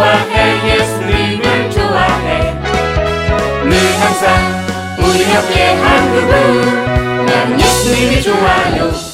좋아해 예수님을 좋아해. 늘 항상 우리 옆에 한 그분 난 예수님이 좋아요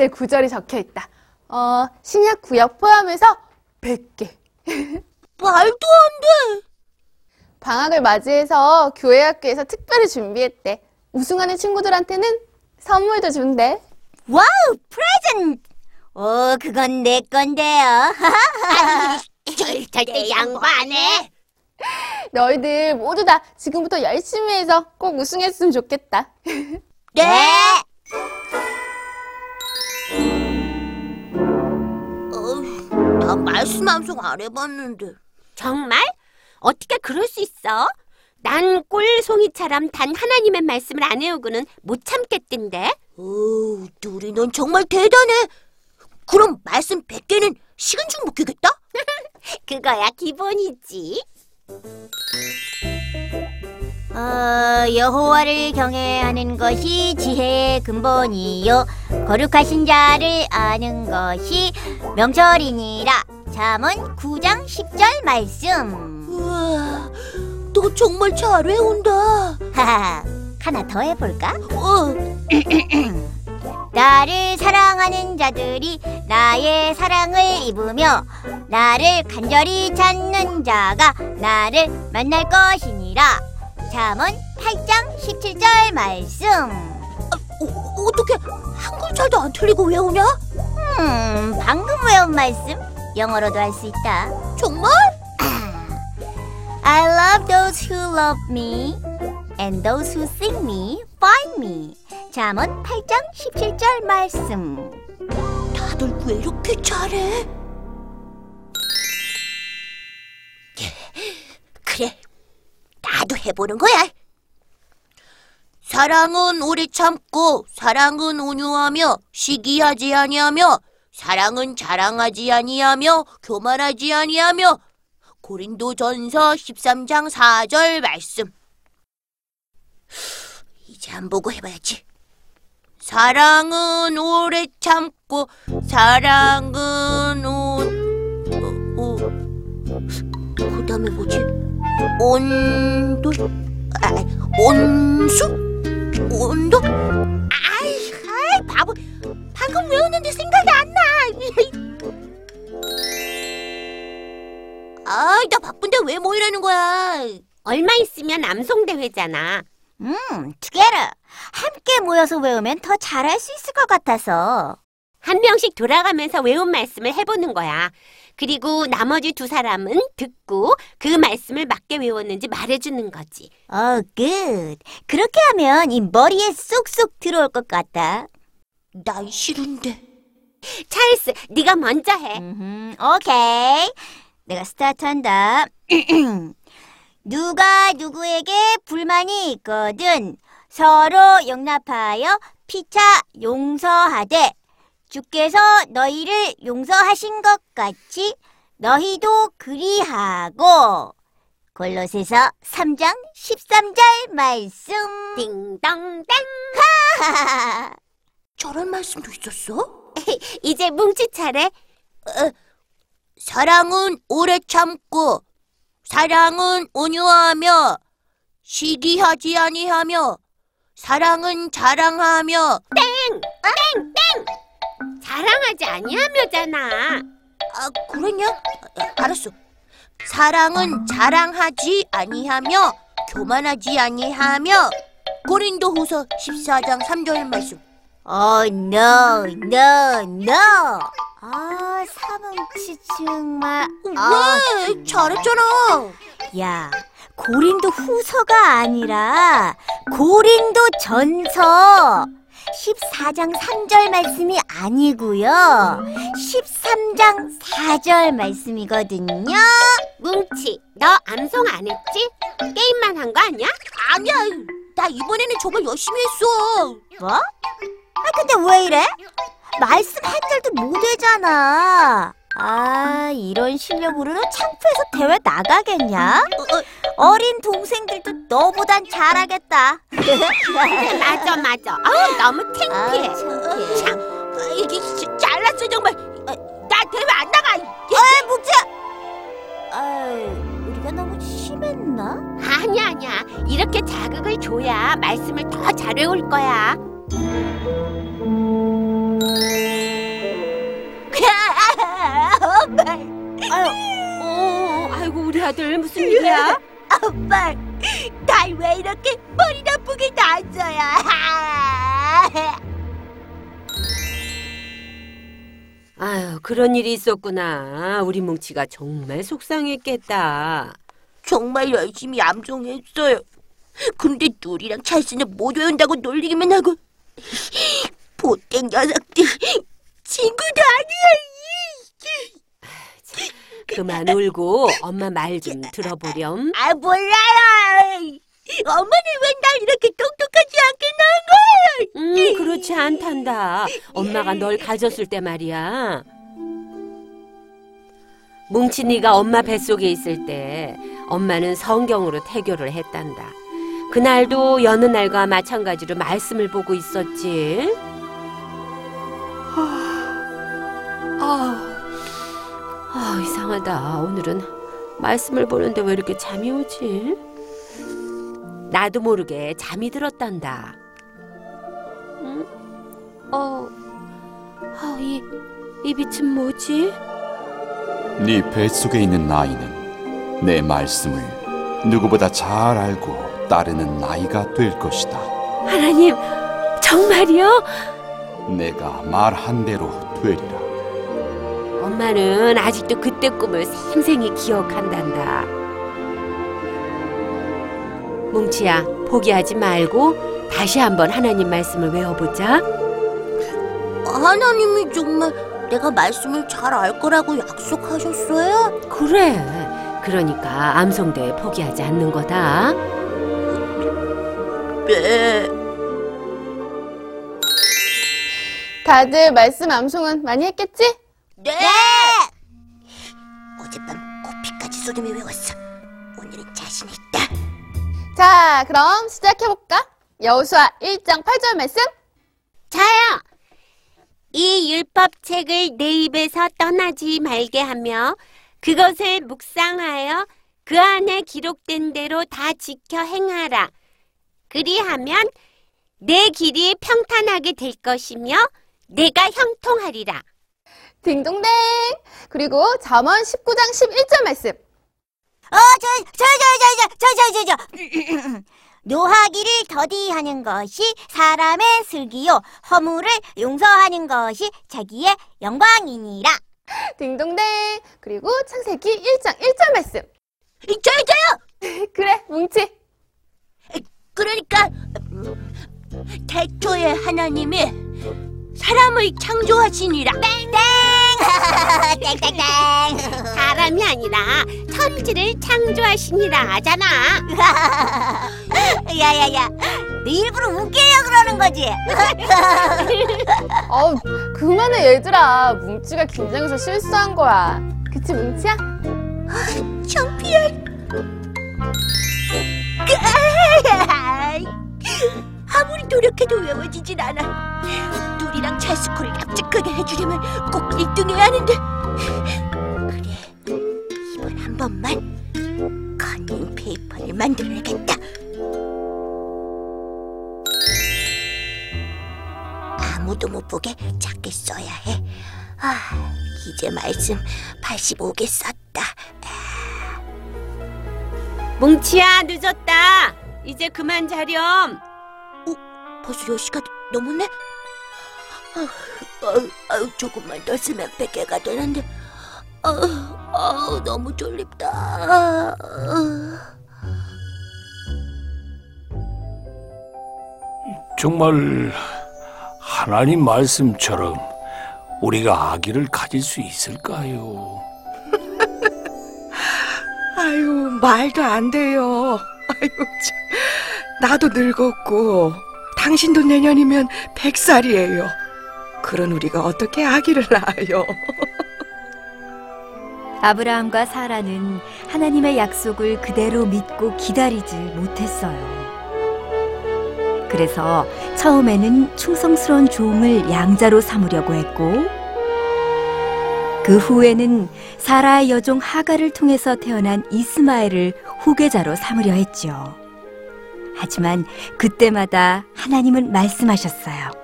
될 구절이 적혀 있다. 어, 신약 구약 포함해서 100개. 말도 안 돼. 방학을 맞이해서 교회 학교에서 특별히 준비했대. 우승하는 친구들한테는 선물도 준대. Wow, present. 어, 그건 내 건데요. 절, 절대 양보 안 해. 너희들 모두 다 지금부터 열심히 해서 꼭 우승했으면 좋겠다. 네. 어, 나 말씀 암송 안 해봤는데. 정말? 어떻게 그럴 수 있어? 난 꼴송이처럼 단 하나님의 말씀을 안 외우고는 못 참겠던데. 오, 누리 넌 정말 대단해. 그럼 말씀 100개는 식은 죽 먹겠다? 그거야 기본이지. 어, 여호와를 경외하는 것이 지혜의 근본이요. 거룩하신 자를 아는 것이 명철이니라. 잠언 9장 10절 말씀. 우와 너 정말 잘 외운다. 하하 하나 더 해볼까? 어. 나를 사랑하는 자들이 나의 사랑을 입으며 나를 간절히 찾는 자가 나를 만날 것이니라 잠언 8장 17절 말씀 어, 어떻게 한 글자도 안 틀리고 외우냐? 음, 방금 외운 말씀 영어로도 할 수 있다 정말? I love those who love me and those who seek me find me 잠언 8장 17절 말씀 다들 왜 이렇게 잘해? 나도 해보는 거야. 사랑은 오래 참고 사랑은 온유하며 시기하지 아니하며 사랑은 자랑하지 아니하며 교만하지 아니하며 고린도전서 13장 4절 말씀. 이제 안 보고 해봐야지. 사랑은 오래 참고 사랑은 온 어, 어. 그 다음에 뭐지? 온도? 아, 온수? 온도? 아이 아이 바보. 방금 외웠는데 생각이 안나. 아이 나 바쁜데 왜 모이라는 거야? 얼마 있으면 암송 대회잖아. 음 투게러 함께 모여서 외우면 더 잘할 수 있을 것 같아서 한 명씩 돌아가면서 외운 말씀을 해보는 거야. 그리고 나머지 두 사람은 듣고 그 말씀을 맞게 외웠는지 말해주는 거지. 어, good. 그렇게 하면 이 머리에 쏙쏙 들어올 것 같다. 난 싫은데. 찰스, 네가 먼저 해. 음, 오케이. 내가 스타트한다. 누가 누구에게 불만이 있거든 서로 용납하여 피차 용서하되 주께서 너희를 용서하신 것 같이 너희도 그리하고 골로새서 3장 13절 말씀 띵동댕. 저런 말씀도 있었어? 이제 뭉치 차례. 어, 사랑은 오래 참고 사랑은 온유하며 시기하지 아니하며 사랑은 자랑하며 자랑하지 아니하며잖아. 아 그랬냐? 아, 알았어 사랑은 자랑하지 아니하며 교만하지 아니하며 고린도후서 14장 3절 말씀 어, no, no, no. 아, 사뭉치 정말. 왜? 잘했잖아. 야, 고린도 후서가 아니라 고린도 전서 14장 3절 말씀이 아니고요. 13장 4절 말씀이거든요. 뭉치, 너 암송 안 했지? 게임만 한 거 아니야? 아니야. 나 이번에는 정말 열심히 했어. 뭐? 아 근데 왜 이래? 말씀 한절도 못 외잖아. 아 이런 실력으로는 창프에서 대회 나가겠냐? 어 린 동생들도 너보단 잘하겠다. 맞아, 맞아. 아우, 너무 아, 창피해. 창피해. 참. 아, 이게 잘났어 정말. 어, 나 대회 안 나가. 아 묵지야. 아 우리가 너무 심했나? 아니야, 아니야. 이렇게 자극을 줘야 말씀을 더 잘 외울 거야. 아유 어, 아이고, 우리 아들 무슨 일이야? 엄마, 날왜 이렇게 머리 나쁘게 낳았어요? 아유, 그런 일이 있었구나. 우리 뭉치가 정말 속상했겠다. 정말 열심히 암송했어요. 근데 누리랑 찰스는 못 외운다고 놀리기만 하고 보땡 녀석들 친구도 아니야. 그만 울고 엄마 말 좀 들어보렴. 아 몰라요. 엄마는 왜 날 이렇게 똑똑하지 않게 낳은 거예요? 음, 그렇지 않단다. 엄마가 널 가졌을 때 말이야. 뭉친이가 엄마 뱃속에 있을 때 엄마는 성경으로 태교를 했단다. 그날도 여느 날과 마찬가지로 말씀을 보고 있었지. 아, 아, 이상하다. 오늘은 말씀을 보는데 왜 이렇게 잠이 오지? 나도 모르게 잠이 들었단다. 음? 어, 아, 이, 이 빛은 뭐지? 네 뱃속에 있는 아이는 내 말씀을 누구보다 잘 알고 따르는 나이가 될 것이다. 하나님, 정말이요? 내가 말한 대로 되리라. 엄마는 아직도 그때 꿈을 생생히 기억한단다. 뭉치야, 포기하지 말고 다시 한번 하나님 말씀을 외워보자. 하나님이 정말 내가 말씀을 잘 알 거라고 약속하셨어요? 그래. 그러니까 암송대회 포기하지 않는 거다. 네. 다들 말씀 암송은 많이 했겠지? 네. 어젯밤 코피까지 쏟으며 외웠어. 오늘은 자신 있다. 자, 그럼 시작해볼까? 여호수아 1장 8절 말씀. 자요. 이 율법책을 내 입에서 떠나지 말게 하며 그것을 묵상하여 그 안에 기록된 대로 다 지켜 행하라. 그리하면 내 길이 평탄하게 될 것이며 내가 형통하리라. 딩동댕. 그리고 잠언 19장 11절 말씀. 어, 저, 저, 저, 저, 저, 저, 저, 저, 저. 노하기를 더디하는 것이 사람의 슬기요, 허물을 용서하는 것이 자기의 영광이니라. 딩동댕. 그리고 창세기 1장 1절 말씀. 저요 저요. 그래, 뭉치. 그러니까 음, 태초에 하나님이 사람을 창조하시니라. 땡! 땡땡땡! 사람이 아니라 천지를 창조하시니라 하잖아. 야야야, 너 일부러 웃기려 그러는 거지? 어우, 그만해, 얘들아. 뭉치가 긴장해서 실수한 거야. 그치, 뭉치야? 창피해. 아무리 노력해도 외워지질 않아. 누리랑 찰스 코를 납작하게 해주려면 꼭 1등 해야 하는데. 그래, 이번 한 번만 커닝 페이퍼를 만들어야겠다. 아무도 못 보게 작게 써야 해. 아, 이제 말씀 85개 썼다. 뭉치야 늦었다. 이제 그만 자렴. 벌써 10시가 넘었네? 아우, 아우, 아우, 조금만 더 쓰면 100개가 되는데 아우, 아우, 너무 졸립다 정말 하나님 말씀처럼 우리가 아기를 가질 수 있을까요? 말도 안 돼요. 아이고, 참. 나도 늙었고, 당신도 내년이면 백살이에요 그런 우리가 어떻게 아기를 낳아요? 아브라함과 사라는 하나님의 약속을 그대로 믿고 기다리지 못했어요. 그래서 처음에는 충성스러운 종을 양자로 삼으려고 했고, 그 후에는 사라의 여종 하가를 통해서 태어난 이스마엘을 후계자로 삼으려 했죠. 하지만 그때마다 하나님은 말씀하셨어요.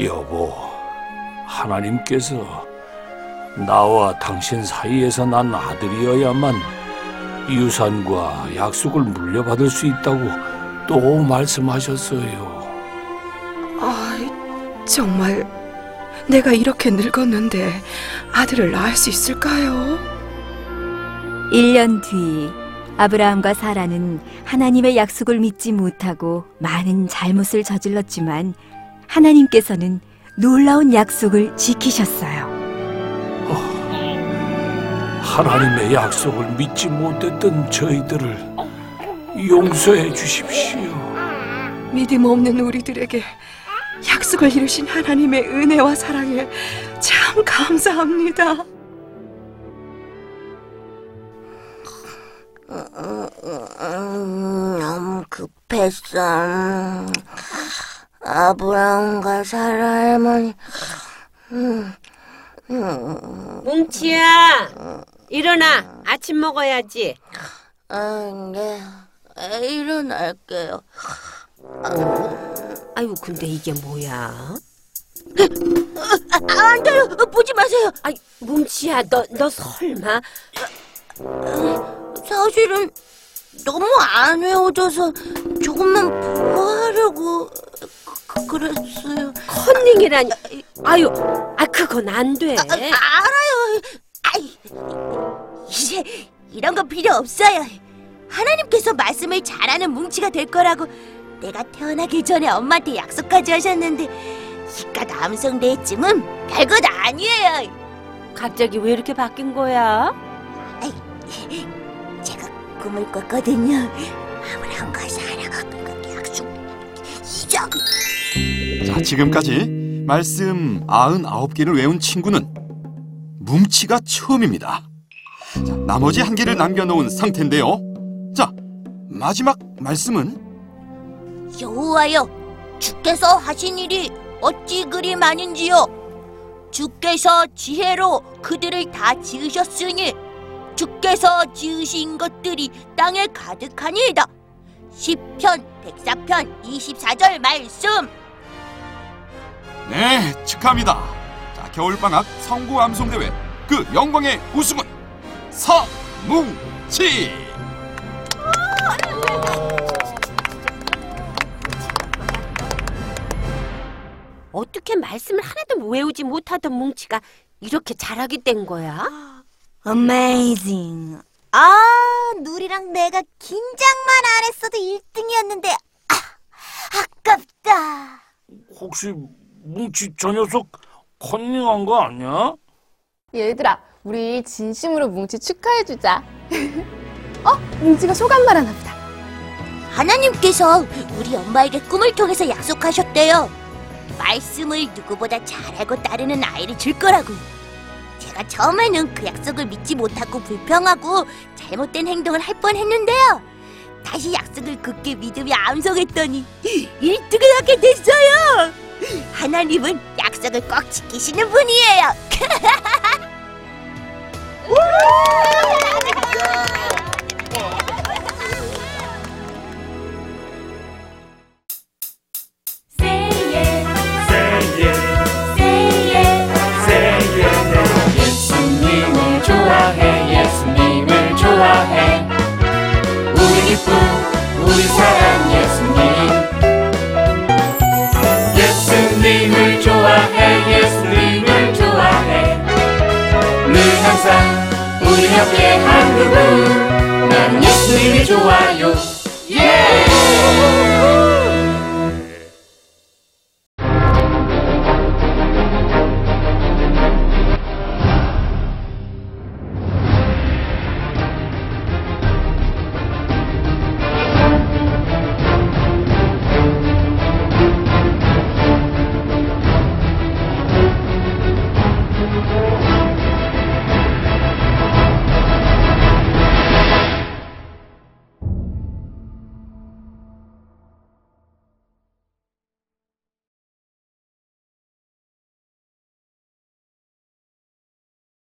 여보, 하나님께서 나와 당신 사이에서 난 아들이어야만 유산과 약속을 물려받을 수 있다고 또 말씀하셨어요. 아, 정말 내가 이렇게 늙었는데 아들을 낳을 수 있을까요? 1년 뒤 아브라함과 사라는 하나님의 약속을 믿지 못하고 많은 잘못을 저질렀지만 하나님께서는 놀라운 약속을 지키셨어요. 하나님의 약속을 믿지 못했던 저희들을 용서해 주십시오. 믿음 없는 우리들에게 약속을 이루신 하나님의 은혜와 사랑에 참 감사합니다. 음, 너무 급했어. 음, 아브라함과 사라 할머니. 뭉치야, 일어나. 아침 먹어야지. 아, 네, 에, 일어날게요. 아이고, 근데 이게 뭐야? 아, 안 돼요. 보지 마세요. 아이, 뭉치야, 너, 너 설마 사실은 너무 안 외워져서 조금만 보고 하려고 그, 그랬어요. 컨닝이라니? 아유, 아 그건 안 돼. 아, 알아요. 아이, 이제 이런 거 필요 없어요. 하나님께서 말씀을 잘하는 뭉치가 될 거라고 내가 태어나기 전에 엄마한테 약속까지 하셨는데 이깟 암성대쯤은 별것 아니에요. 갑자기 왜 이렇게 바뀐 거야? 제가 꿈을 꿨거든요. 아브라함과 사라가 그 약속 이적 자, 지금까지 말씀 99개를 외운 친구는 뭉치가 처음입니다. 자, 나머지 한 개를 남겨놓은 상태인데요. 자, 마지막 말씀은 여호와여 주께서 하신 일이 어찌 그리 많은지요 주께서 지혜로 그들을 다 지으셨으니 주께서 지으신 것들이 땅에 가득하니이다 시편 104편 24절 말씀 네, 축하합니다. 자, 겨울방학 성구 암송대회 그 영광의 우승은 서뭉치. 어떻게 말씀을 하나도 외우지 못하던 뭉치가 이렇게 잘하게 된 거야? Amazing. 아, 누리랑 내가 긴장만 안 했어도 1등이었는데, 아, 아깝다. 혹시 뭉치 저 녀석 컨닝한 거 아니야? 얘들아, 우리 진심으로 뭉치 축하해주자. 어? 뭉치가 소감 말 하나 보다. 하나님께서 우리 엄마에게 꿈을 통해서 약속하셨대요 말씀을 누구보다 잘 알고 따르는 아이를 줄 거라고요 제가 처음에는 그 약속을 믿지 못하고 불평하고 잘못된 행동을 할 뻔했는데요 다시 약속을 굳게 믿으며 암송했더니 1등을 하게 됐어요 하나님은 약속을 꼭 지키시는 분이에요. 우리 기쁨 우리 사랑 우리 옆에 한 그분 나는 예수님이 좋아요. 예